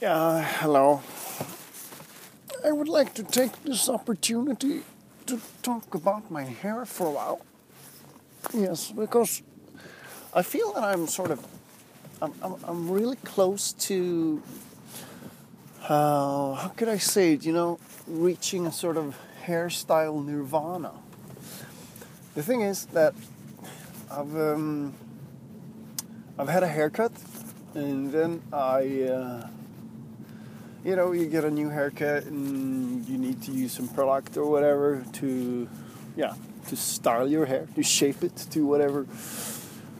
Yeah, hello. I would like to take this opportunity to talk about my hair for a while. Yes, because I feel that I'm sort of, I'm, I'm, I'm really close to, uh, how could I say it, you know, reaching a sort of hairstyle nirvana. The thing is that I've, um, I've had a haircut and then I, uh, you know, you get a new haircut and you need to use some product or whatever to, yeah, to style your hair, to shape it to whatever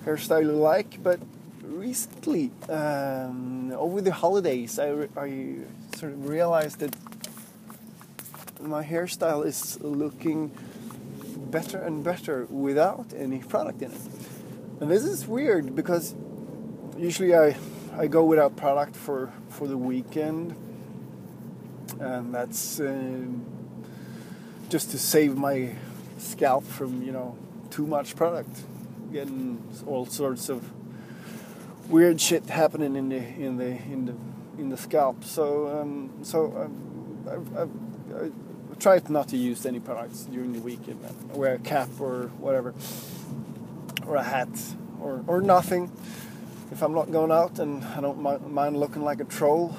hairstyle you like. But recently, um, over the holidays, I, I sort of realized that my hairstyle is looking better and better without any product in it. And this is weird because usually I, I go without product for, for the weekend and that's uh, just to save my scalp from you know too much product, getting all sorts of weird shit happening in the in the in the in the scalp. So um, so um, I've, I've, tried not to use any products during the weekend. I wear a cap or whatever, or a hat, or or nothing. If I'm not going out and I don't mind looking like a troll,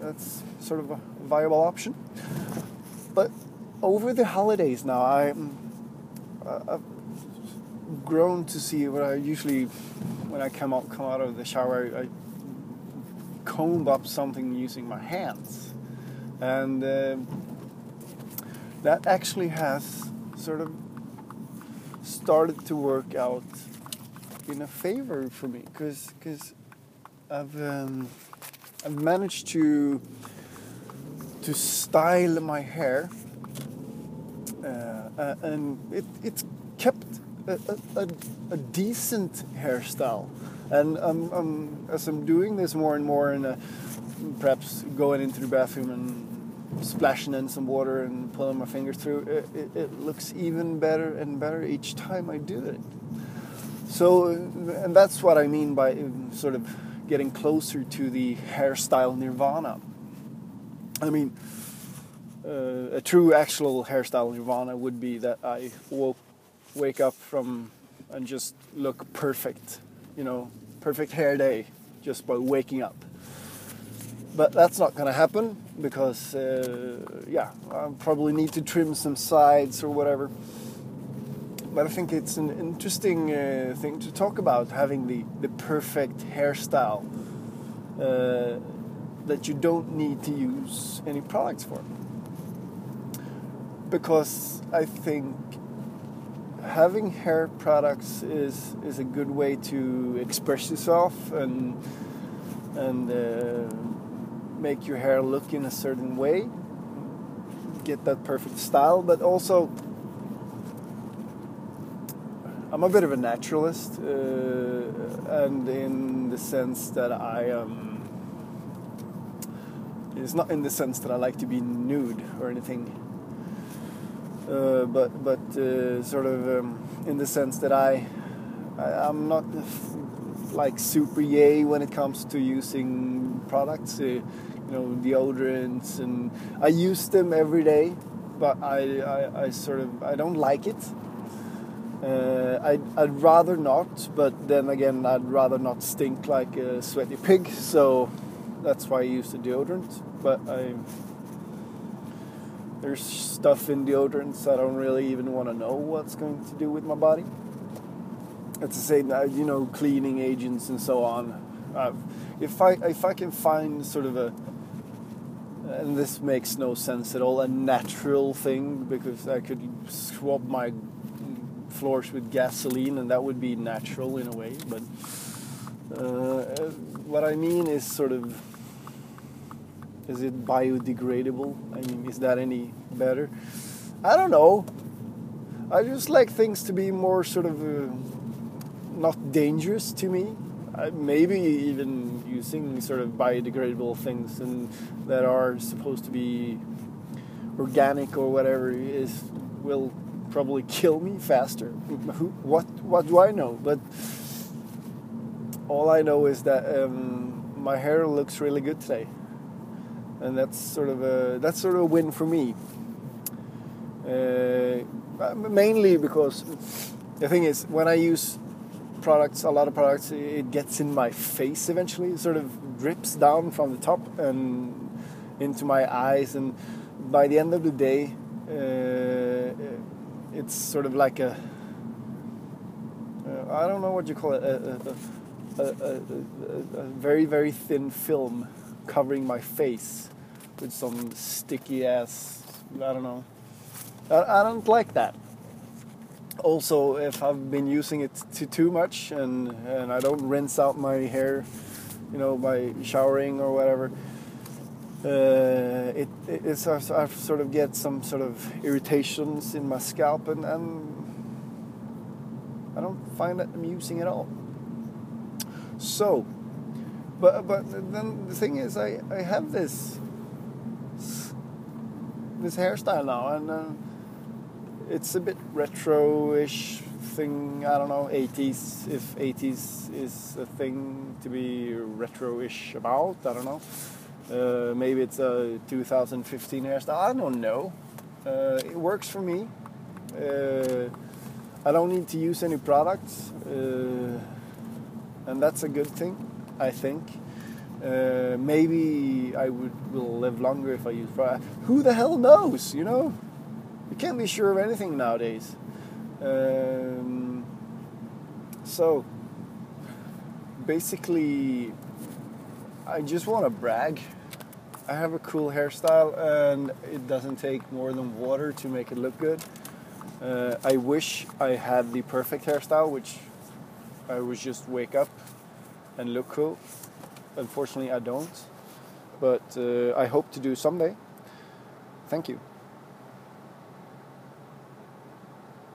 that's sort of a viable option. But over the holidays now, I, I've grown to see what I usually, when I come out come out of the shower, I, I comb up something using my hands, and uh, that actually has sort of started to work out in a favor for me because because I've um, I've managed to to style my hair, uh, uh, and it, it's kept a, a, a, decent hairstyle. And um, um, as I'm doing this more and more, and uh, perhaps going into the bathroom and splashing in some water and pulling my fingers through, it, it, it looks even better and better each time I do it. So, and that's what I mean by sort of getting closer to the hairstyle nirvana. I mean, uh, a true actual hairstyle nirvana would be that I woke, wake up from and just look perfect, you know, perfect hair day just by waking up. But that's not to happen because, uh, yeah, I probably need to trim some sides or whatever but I think it's an interesting uh, thing to talk about having the, the perfect hairstyle uh, that you don't need to use any products for. Because I think having hair products is, is a good way to express yourself and, and uh, make your hair look in a certain way, get that perfect style, but also I'm a bit of a naturalist, uh, and in the sense that I um, it's not in the sense that I like to be nude or anything, uh, but but uh, sort of um, in the sense that I, I am not like super yay when it comes to using products, uh, you know, deodorants, and I use them every day, but I, I, I sort of I don't like it uh, I'd, I'd, rather not, but then again, I'd rather not stink like a sweaty pig, so that's why I use the deodorant. But I, there's stuff in deodorants I don't really even want to know what's going to do with my body. It's the same, uh, you know, cleaning agents and so on. Uh, if I if I can find sort of a and this makes no sense at all a natural thing because I could swab my floors with gasoline, and that would be natural in a way. But uh, what I mean is sort of is it biodegradable? I mean, is that any better? I don't know. I just like things to be more sort of uh, not dangerous to me. Maybe even using sort of biodegradable things and that are supposed to be organic or whatever is will probably kill me faster. What what do I know? But all I know is that um, my hair looks really good today, and that's sort of a that's sort of a win for me. Uh, mainly because the thing is when I use products, a lot of products, it gets in my face eventually. It sort of drips down from the top and into my eyes, and by the end of the day, uh, it's sort of like a uh, I don't know what you call it a, a, a, a, very very thin film covering my face with some sticky ass I don't know. I, I don't like that. Also if I've been using it too, too much and and I don't rinse out my hair you know by showering or whatever uh, it, it's I sort of get some sort of irritations in my scalp and, and I don't find it amusing at all. So, but but then the thing is, I I have this this hairstyle now, and uh, it's a bit retro-ish thing. I don't know, 80s. If 80s is a thing to be retro-ish about, I don't know. Uh, maybe it's a 2015 hairstyle. I don't know. Uh, it works for me. Uh, I don't need to use any products, uh, and that's a good thing, I think. Uh, maybe I would will live longer if I use products. Who the hell knows? You know, you can't be sure of anything nowadays. Um, so basically, I just want to brag I have a cool hairstyle and it doesn't take more than water to make it look good. Uh, I wish I had the perfect hairstyle, which I would just wake up and look cool. Unfortunately, I don't, but uh, I hope to do someday. Thank you.